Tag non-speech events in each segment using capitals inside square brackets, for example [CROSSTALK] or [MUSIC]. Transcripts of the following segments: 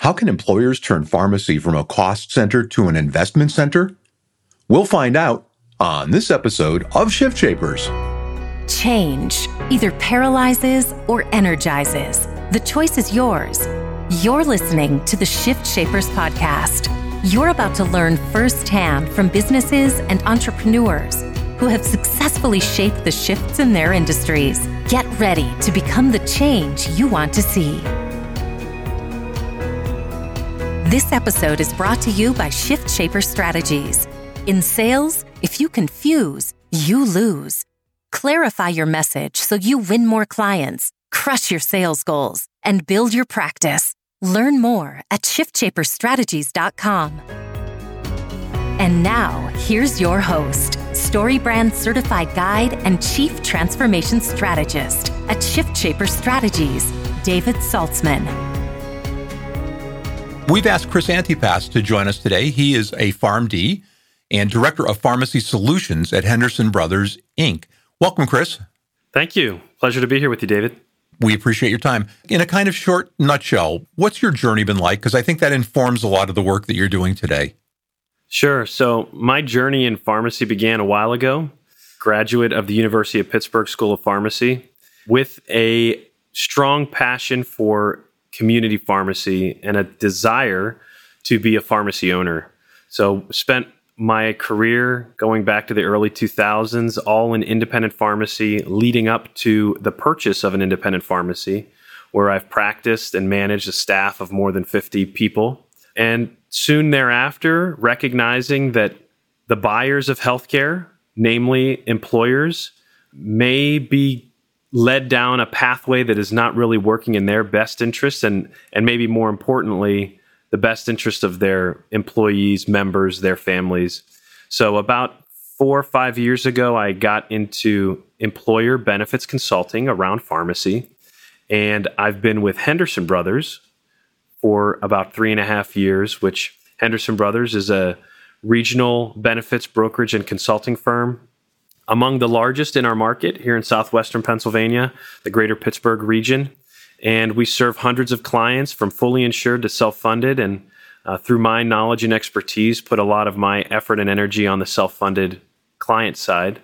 How can employers turn pharmacy from a cost center to an investment center? We'll find out on this episode of Shift Shapers. Change either paralyzes or energizes. The choice is yours. You're listening to the Shift Shapers podcast. You're about to learn firsthand from businesses and entrepreneurs who have successfully shaped the shifts in their industries. Get ready to become the change you want to see. This episode is brought to you by Shift Shaper Strategies. In sales, if you confuse, you lose. Clarify your message so you win more clients, crush your sales goals, and build your practice. Learn more at shiftshaperstrategies.com. And now, here's your host, StoryBrand certified guide and chief transformation strategist at Shift Shaper Strategies, David Saltzman. We've asked Chris Antypas to join us today. He is a PharmD and Director of Pharmacy Solutions at Henderson Brothers, Inc. Welcome, Chris. Thank you. Pleasure to be here with you, David. We appreciate your time. In a kind of short nutshell, what's your journey been like? Because I think that informs a lot of the work that you're doing today. Sure. So, my journey in pharmacy began a while ago. Graduate of the University of Pittsburgh School of Pharmacy with a strong passion for community pharmacy and a desire to be a pharmacy owner. So, spent my career going back to the early 2000s, all in independent pharmacy, leading up to the purchase of an independent pharmacy, where I've practiced and managed a staff of more than 50 people. And soon thereafter, recognizing that the buyers of healthcare, namely employers, may be led down a pathway that is not really working in their best interest and and maybe more importantly the best interest of their employees members their families. So about four or five years ago i got into employer benefits consulting around pharmacy. And i've been with henderson brothers for about three and a half years which henderson brothers is a regional benefits brokerage and consulting firm among the largest in our market here in southwestern Pennsylvania, the greater Pittsburgh region. And we serve hundreds of clients from fully insured to self funded. And uh, through my knowledge and expertise, put a lot of my effort and energy on the self funded client side.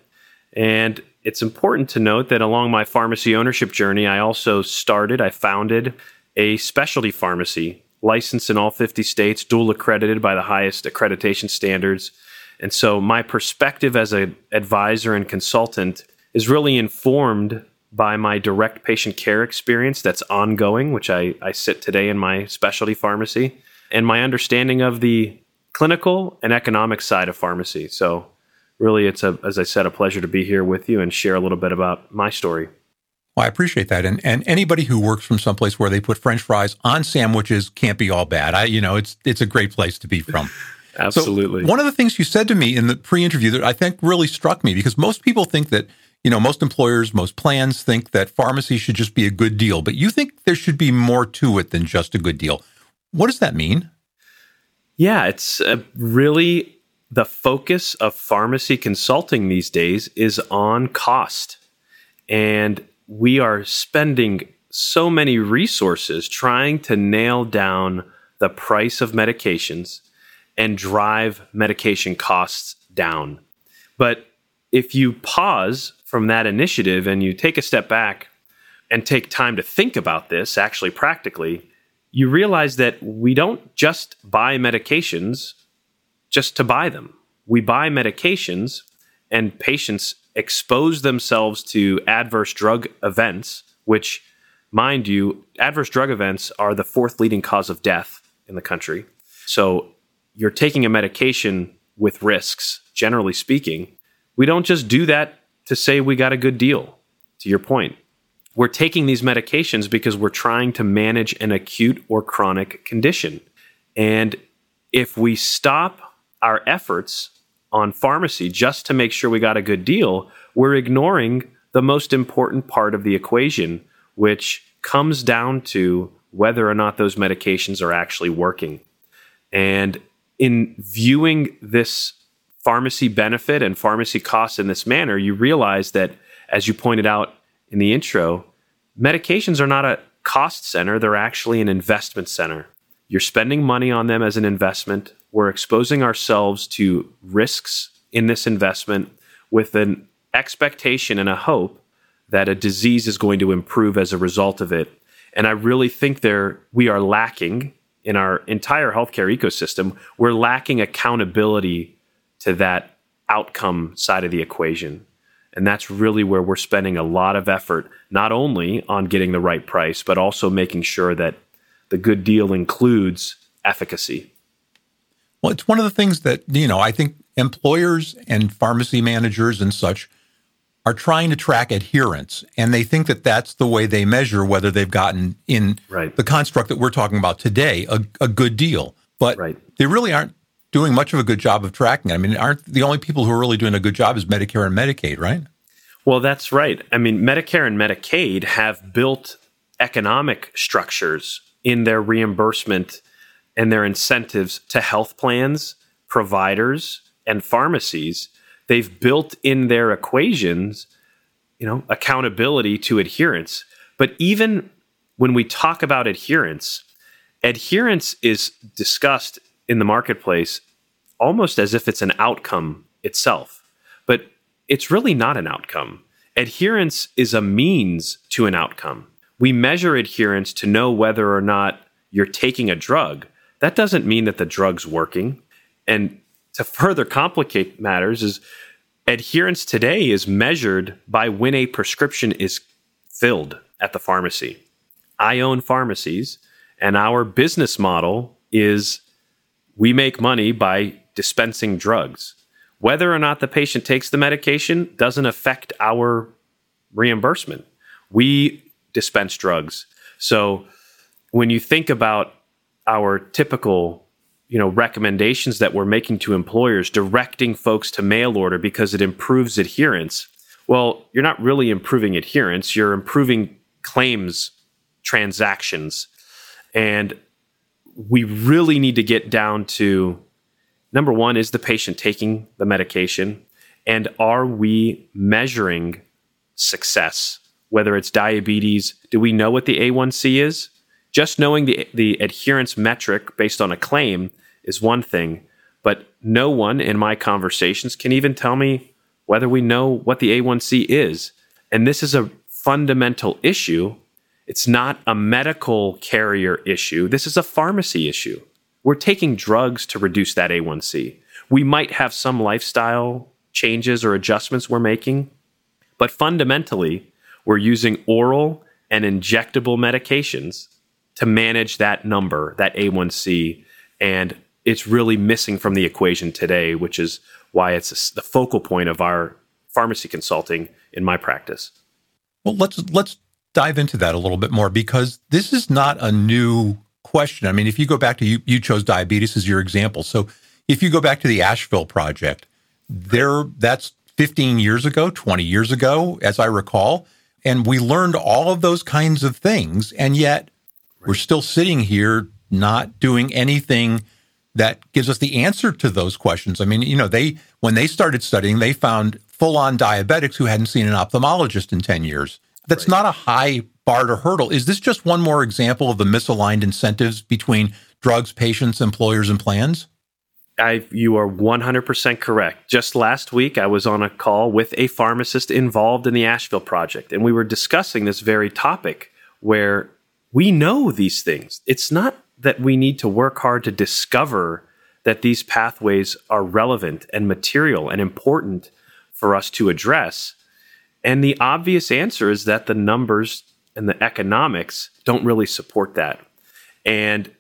And it's important to note that along my pharmacy ownership journey, I also started, I founded a specialty pharmacy licensed in all 50 states, dual accredited by the highest accreditation standards and so my perspective as an advisor and consultant is really informed by my direct patient care experience that's ongoing, which I, I sit today in my specialty pharmacy, and my understanding of the clinical and economic side of pharmacy. So really it's a as I said, a pleasure to be here with you and share a little bit about my story. Well, I appreciate that. And and anybody who works from someplace where they put French fries on sandwiches can't be all bad. I you know, it's it's a great place to be from. [LAUGHS] Absolutely. So one of the things you said to me in the pre-interview that I think really struck me because most people think that you know most employers, most plans think that pharmacy should just be a good deal, but you think there should be more to it than just a good deal. What does that mean? Yeah, it's uh, really the focus of pharmacy consulting these days is on cost. And we are spending so many resources trying to nail down the price of medications and drive medication costs down. But if you pause from that initiative and you take a step back and take time to think about this, actually practically, you realize that we don't just buy medications just to buy them. We buy medications and patients expose themselves to adverse drug events, which, mind you, adverse drug events are the fourth leading cause of death in the country. So you're taking a medication with risks, generally speaking. We don't just do that to say we got a good deal, to your point. We're taking these medications because we're trying to manage an acute or chronic condition. And if we stop our efforts on pharmacy just to make sure we got a good deal, we're ignoring the most important part of the equation, which comes down to whether or not those medications are actually working. And in viewing this pharmacy benefit and pharmacy costs in this manner, you realize that, as you pointed out in the intro, medications are not a cost center, they're actually an investment center. You're spending money on them as an investment. We're exposing ourselves to risks in this investment with an expectation and a hope that a disease is going to improve as a result of it. And I really think there we are lacking in our entire healthcare ecosystem, we're lacking accountability to that outcome side of the equation. And that's really where we're spending a lot of effort, not only on getting the right price, but also making sure that the good deal includes efficacy. Well, it's one of the things that, you know, I think employers and pharmacy managers and such are trying to track adherence. And they think that that's the way they measure whether they've gotten in right. the construct that we're talking about today a, a good deal. But right. they really aren't doing much of a good job of tracking. It. I mean, aren't the only people who are really doing a good job is Medicare and Medicaid, right? Well, that's right. I mean, Medicare and Medicaid have built economic structures in their reimbursement and their incentives to health plans, providers, and pharmacies. They've built in their equations, you know, accountability to adherence. But even when we talk about adherence, adherence is discussed in the marketplace almost as if it's an outcome itself. But it's really not an outcome. Adherence is a means to an outcome. We measure adherence to know whether or not you're taking a drug. That doesn't mean that the drug's working. And to further complicate matters is adherence today is measured by when a prescription is filled at the pharmacy. I own pharmacies and our business model is we make money by dispensing drugs. Whether or not the patient takes the medication doesn't affect our reimbursement. We dispense drugs. So when you think about our typical you know recommendations that we're making to employers directing folks to mail order because it improves adherence. Well you're not really improving adherence you're improving claims transactions. And we really need to get down to number one is the patient taking the medication? And are we measuring success? Whether it's diabetes do we know what the a1c is just knowing the, the adherence metric based on a claim is one thing but no one in my conversations can even tell me whether we know what the a1c is and this is a fundamental issue it's not a medical carrier issue. This is a pharmacy issue. We're taking drugs to reduce that A1C. We might have some lifestyle changes or adjustments we're making, but fundamentally, we're using oral and injectable medications to manage that number, that A1C, and it's really missing from the equation today, which is why it's the focal point of our pharmacy consulting in my practice. Well, let's let's dive into that a little bit more because this is not a new question. I mean, if you go back to you, you chose diabetes as your example. So if you go back to the Asheville project, there that's 15 years ago, 20 years ago, as I recall. And we learned all of those kinds of things. And yet we're still sitting here not doing anything that gives us the answer to those questions. I mean, you know, they, when they started studying, they found full on diabetics who hadn't seen an ophthalmologist in 10 years. That's right. not a high bar to hurdle. Is this just one more example of the misaligned incentives between drugs, patients, employers, and plans? I, you are 100% correct. Just last week, I was on a call with a pharmacist involved in the Asheville project, and we were discussing this very topic where we know these things. It's not that we need to work hard to discover that these pathways are relevant and material and important for us to address. And the obvious answer is that the numbers and the economics don't really support that. And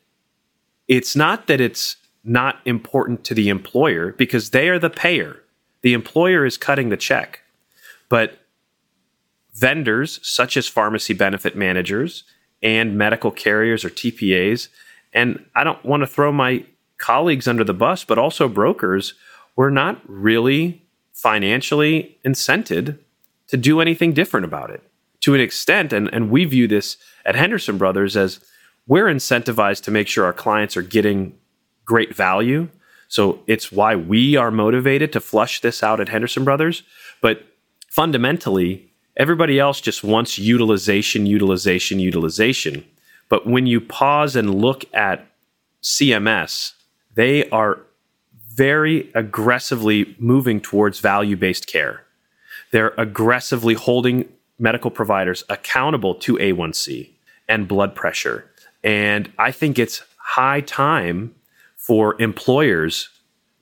it's not that it's not important to the employer because they are the payer. The employer is cutting the check. But vendors such as pharmacy benefit managers and medical carriers or TPAs, and I don't want to throw my colleagues under the bus, but also brokers, were not really financially incented to do anything different about it. To an extent, and, and we view this at Henderson Brothers as we're incentivized to make sure our clients are getting great value. So it's why we are motivated to flush this out at Henderson Brothers. But fundamentally, everybody else just wants utilization, utilization, utilization. But when you pause and look at CMS, they are very aggressively moving towards value based care. They're aggressively holding medical providers accountable to A1C and blood pressure. And I think it's high time for employers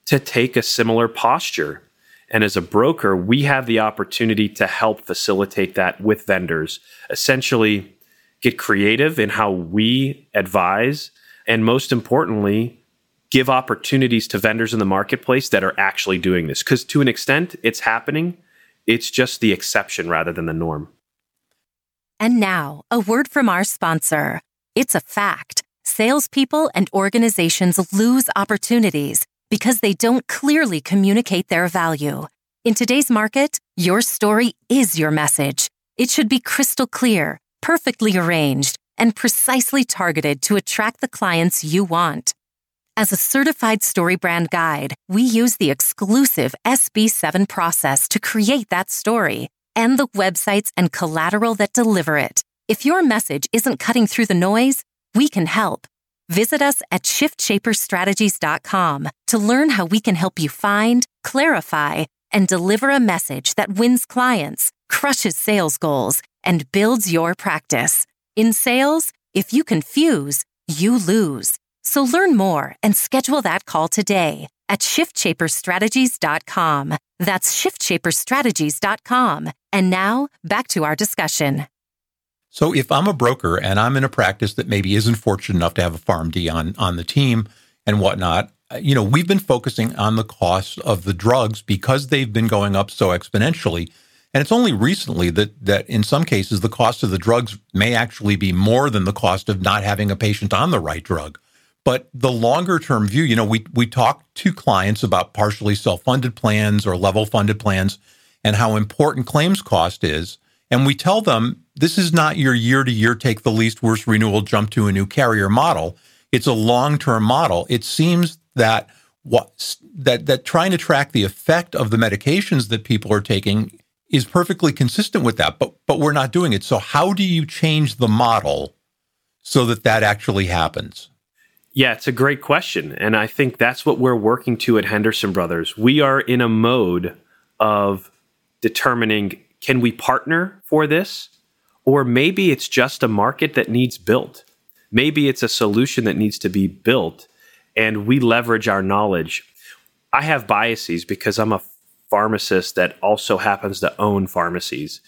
to take a similar posture. And as a broker, we have the opportunity to help facilitate that with vendors, essentially get creative in how we advise, and most importantly, give opportunities to vendors in the marketplace that are actually doing this. Because to an extent, it's happening. It's just the exception rather than the norm. And now, a word from our sponsor. It's a fact. Salespeople and organizations lose opportunities because they don't clearly communicate their value. In today's market, your story is your message. It should be crystal clear, perfectly arranged, and precisely targeted to attract the clients you want. As a certified story brand guide, we use the exclusive SB7 process to create that story and the websites and collateral that deliver it. If your message isn't cutting through the noise, we can help. Visit us at shiftshaperstrategies.com to learn how we can help you find, clarify, and deliver a message that wins clients, crushes sales goals, and builds your practice. In sales, if you confuse, you lose. So learn more and schedule that call today at shiftshaperstrategies.com. That's shiftshaperstrategies.com. And now back to our discussion. So if I'm a broker and I'm in a practice that maybe isn't fortunate enough to have a PharmD on on the team and whatnot, uh, you know, we've been focusing on the cost of the drugs because they've been going up so exponentially. And it's only recently that that in some cases the cost of the drugs may actually be more than the cost of not having a patient on the right drug. But the longer term view, you know, we we talk to clients about partially self-funded plans or level funded plans and how important claims cost is. And we tell them this is not your year to year take the least worst renewal jump to a new carrier model. It's a long term model. It seems that what that that trying to track the effect of the medications that people are taking is perfectly consistent with that, but but we're not doing it. So how do you change the model so that that actually happens? Yeah, it's a great question, and I think that's what we're working to at Henderson Brothers. We are in a mode of determining can we partner for this or maybe it's just a market that needs built. Maybe it's a solution that needs to be built and we leverage our knowledge. I have biases because I'm a pharmacist that also happens to own pharmacies.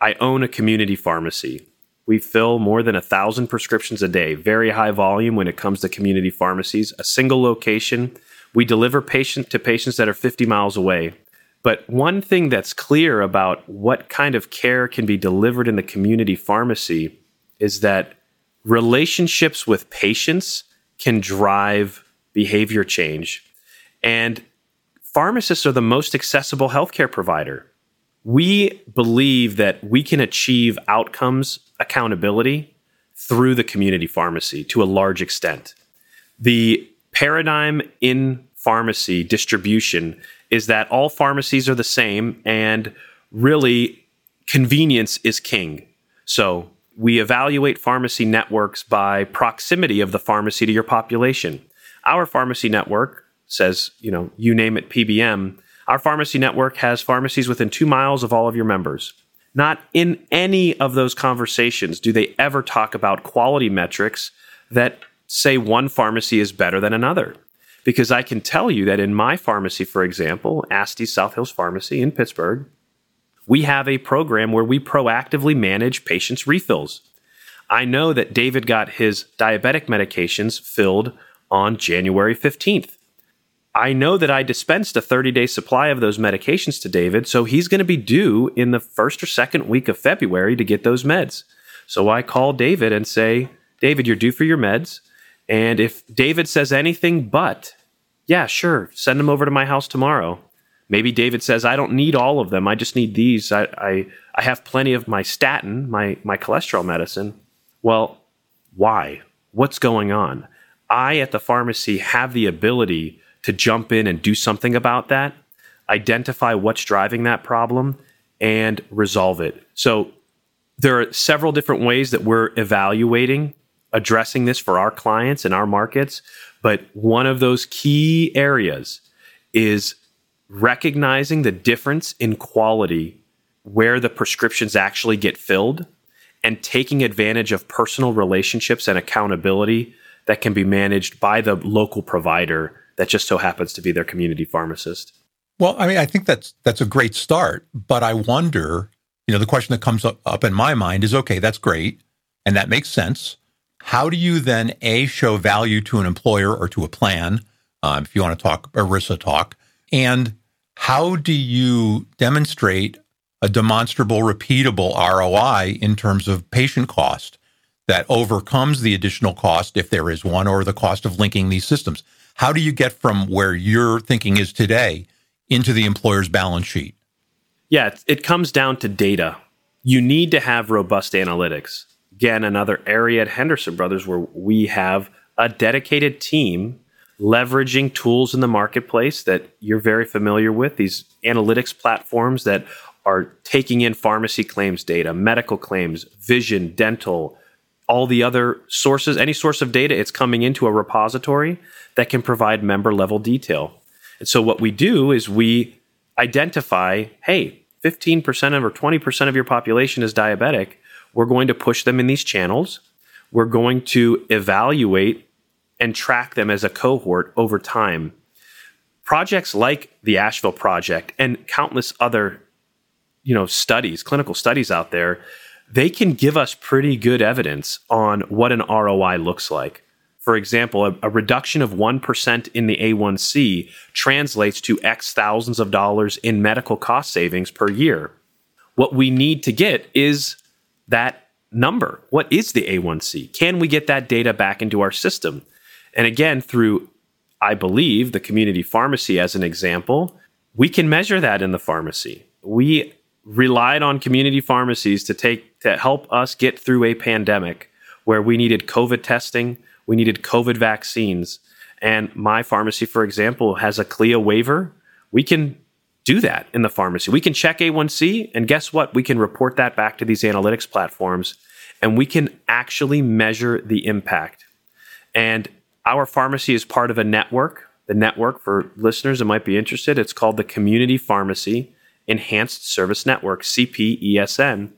I own a community pharmacy. We fill more than a thousand prescriptions a day, very high volume when it comes to community pharmacies, a single location. We deliver patient to patients that are 50 miles away. But one thing that's clear about what kind of care can be delivered in the community pharmacy is that relationships with patients can drive behavior change. And pharmacists are the most accessible healthcare provider. We believe that we can achieve outcomes accountability through the community pharmacy to a large extent. The paradigm in pharmacy distribution is that all pharmacies are the same and really convenience is king. So we evaluate pharmacy networks by proximity of the pharmacy to your population. Our pharmacy network says, you know, you name it PBM. Our pharmacy network has pharmacies within two miles of all of your members. Not in any of those conversations do they ever talk about quality metrics that say one pharmacy is better than another because I can tell you that in my pharmacy, for example, Asti South Hills Pharmacy in Pittsburgh, we have a program where we proactively manage patients' refills. I know that David got his diabetic medications filled on January 15th. I know that I dispensed a 30 day supply of those medications to David, so he's going to be due in the first or second week of February to get those meds. So I call David and say, David, you're due for your meds. And if David says anything but, yeah, sure, send them over to my house tomorrow. Maybe David says, I don't need all of them. I just need these. I, I, I have plenty of my statin, my, my cholesterol medicine. Well, why? What's going on? I at the pharmacy have the ability to jump in and do something about that, identify what's driving that problem, and resolve it. So there are several different ways that we're evaluating addressing this for our clients and our markets. But one of those key areas is recognizing the difference in quality where the prescriptions actually get filled and taking advantage of personal relationships and accountability that can be managed by the local provider that just so happens to be their community pharmacist. Well, I mean, I think that's that's a great start, but I wonder, you know, the question that comes up, up in my mind is okay, that's great and that makes sense. How do you then a show value to an employer or to a plan, um, if you want to talk ERISA talk, and how do you demonstrate a demonstrable, repeatable ROI in terms of patient cost that overcomes the additional cost, if there is one, or the cost of linking these systems? How do you get from where your thinking is today into the employer's balance sheet? Yeah, it comes down to data. You need to have robust analytics. Again, another area at Henderson Brothers where we have a dedicated team leveraging tools in the marketplace that you're very familiar with, these analytics platforms that are taking in pharmacy claims data, medical claims, vision, dental, all the other sources, any source of data, it's coming into a repository that can provide member level detail. And so what we do is we identify, hey, 15% of or 20% of your population is diabetic. We're going to push them in these channels. We're going to evaluate and track them as a cohort over time. Projects like the Asheville Project and countless other you know studies, clinical studies out there, they can give us pretty good evidence on what an ROI looks like. For example, a, a, reduction of 1% in the A1C translates to X thousands of dollars in medical cost savings per year. What we need to get is that number. What is the A1C? Can we get that data back into our system? And again, through, I believe, the community pharmacy as an example, we can measure that in the pharmacy. We relied on community pharmacies to take to help us get through a pandemic where we needed COVID testing, we needed COVID vaccines. And my pharmacy, for example, has a CLIA waiver. We can do that in the pharmacy. We can check A1C, and guess what? We can report that back to these analytics platforms, and we can actually measure the impact. And our pharmacy is part of a network. The network, for listeners that might be interested, it's called the Community Pharmacy Enhanced Service Network, CPESN.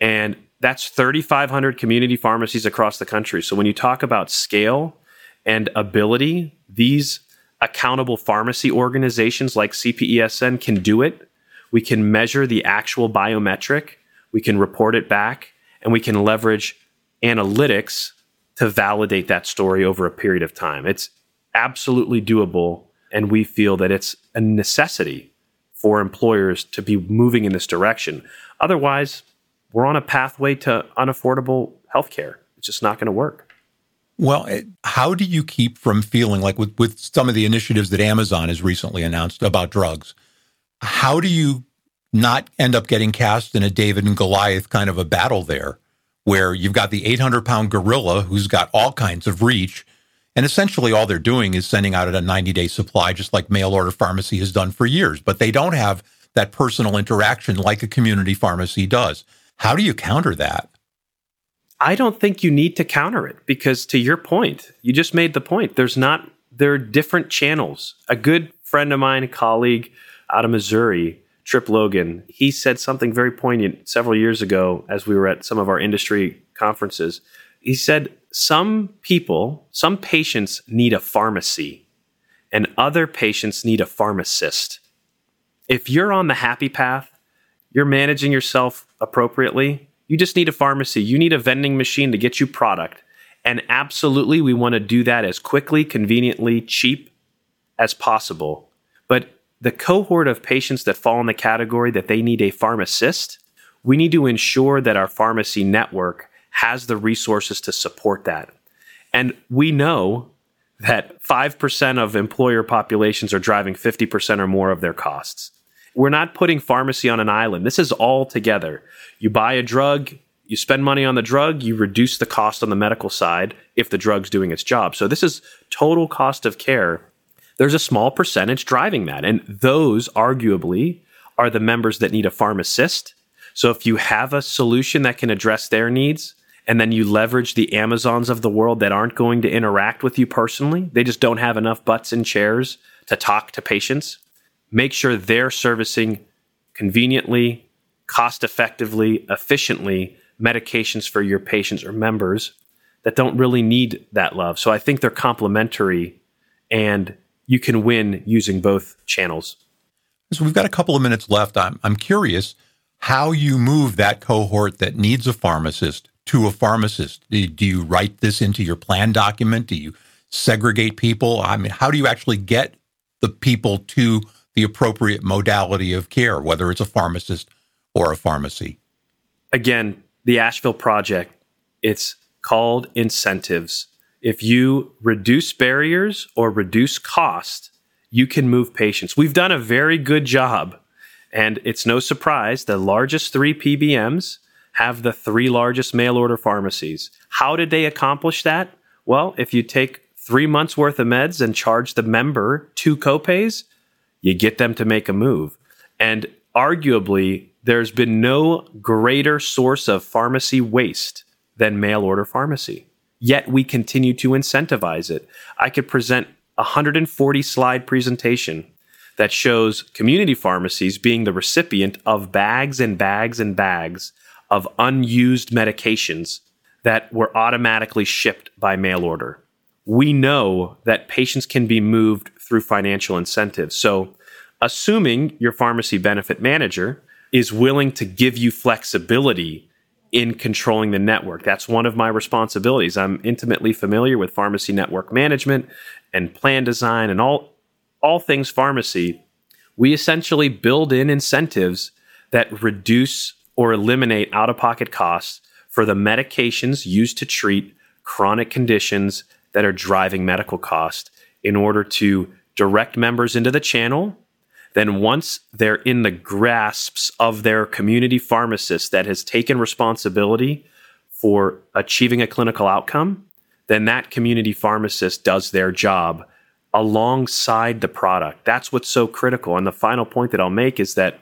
And that's 3,500 community pharmacies across the country. So when you talk about scale and ability, these accountable pharmacy organizations like CPESN can do it. We can measure the actual biometric, we can report it back, and we can leverage analytics to validate that story over a period of time. It's absolutely doable, and we feel that it's a necessity for employers to be moving in this direction. Otherwise, we're on a pathway to unaffordable healthcare. It's just not going to work. Well, how do you keep from feeling like with, with some of the initiatives that Amazon has recently announced about drugs? How do you not end up getting cast in a David and Goliath kind of a battle there, where you've got the 800 pound gorilla who's got all kinds of reach and essentially, all they're doing is sending out a 90 day supply, just like mail order pharmacy has done for years. But they don't have that personal interaction like a community pharmacy does. How do you counter that? I don't think you need to counter it because, to your point, you just made the point. There's not, there are different channels. A good friend of mine, colleague out of Missouri, Trip Logan, he said something very poignant several years ago as we were at some of our industry conferences. He said, some people, some patients need a pharmacy, and other patients need a pharmacist. If you're on the happy path, you're managing yourself appropriately, you just need a pharmacy. You need a vending machine to get you product. And absolutely, we want to do that as quickly, conveniently, cheap as possible. But the cohort of patients that fall in the category that they need a pharmacist, we need to ensure that our pharmacy network has the resources to support that. And we know that 5% of employer populations are driving 50% or more of their costs. We're not putting pharmacy on an island. This is all together. You buy a drug, you spend money on the drug, you reduce the cost on the medical side if the drug's doing its job. So this is total cost of care. There's a small percentage driving that. And those arguably are the members that need a pharmacist. So if you have a solution that can address their needs, and then you leverage the Amazons of the world that aren't going to interact with you personally. They just don't have enough butts in chairs to talk to patients. Make sure they're servicing conveniently, cost effectively, efficiently medications for your patients or members that don't really need that love. So I think they're complementary and you can win using both channels. So we've got a couple of minutes left. I'm, I'm curious how you move that cohort that needs a pharmacist to a pharmacist? Do, do you write this into your plan document? Do you segregate people? I mean, how do you actually get the people to the appropriate modality of care, whether it's a pharmacist or a pharmacy? Again, the Asheville Project, it's called incentives. If you reduce barriers or reduce cost, you can move patients. We've done a very good job. And it's no surprise the largest three PBMs have the three largest mail order pharmacies. How did they accomplish that? Well, if you take three months worth of meds and charge the member two copays, you get them to make a move. And arguably, there's been no greater source of pharmacy waste than mail order pharmacy. Yet we continue to incentivize it. I could present a 140 slide presentation that shows community pharmacies being the recipient of bags and bags and bags of unused medications that were automatically shipped by mail order. We know that patients can be moved through financial incentives. So, assuming your pharmacy benefit manager is willing to give you flexibility in controlling the network. That's one of my responsibilities. I'm intimately familiar with pharmacy network management and plan design and all all things pharmacy. We essentially build in incentives that reduce or eliminate out of pocket costs for the medications used to treat chronic conditions that are driving medical cost in order to direct members into the channel. Then, once they're in the grasps of their community pharmacist that has taken responsibility for achieving a clinical outcome, then that community pharmacist does their job alongside the product. That's what's so critical. And the final point that I'll make is that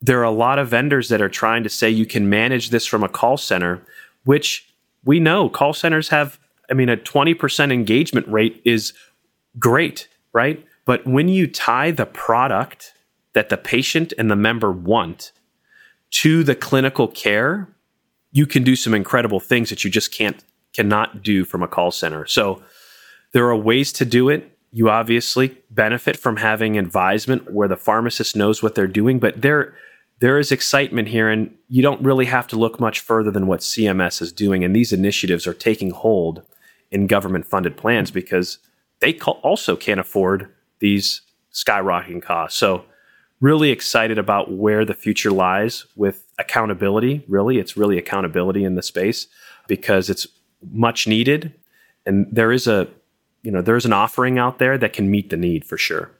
there are a lot of vendors that are trying to say you can manage this from a call center, which we know call centers have, I mean, a 20% engagement rate is great, right? But when you tie the product that the patient and the member want to the clinical care, you can do some incredible things that you just can't cannot do from a call center. So there are ways to do it. You obviously benefit from having advisement where the pharmacist knows what they're doing, but there there is excitement here, and you don't really have to look much further than what CMS is doing. And these initiatives are taking hold in government funded plans because they also can't afford these skyrocketing costs. So, really excited about where the future lies with accountability. Really, it's really accountability in the space because it's much needed. And there is a you know, there's an offering out there that can meet the need for sure.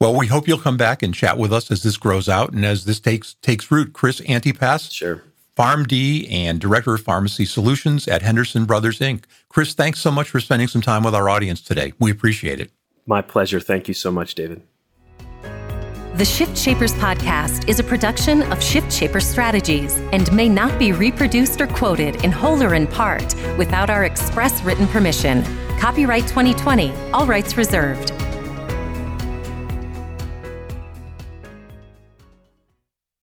Well, we hope you'll come back and chat with us as this grows out and as this takes takes root. Chris Antypas, sure. PharmD and Director of Pharmacy Solutions at Henderson Brothers Inc. Chris, thanks so much for spending some time with our audience today. We appreciate it. My pleasure. Thank you so much, David. The Shift Shapers podcast is a production of Shift Shaper Strategies and may not be reproduced or quoted in whole or in part without our express written permission. Copyright 2020, all rights reserved.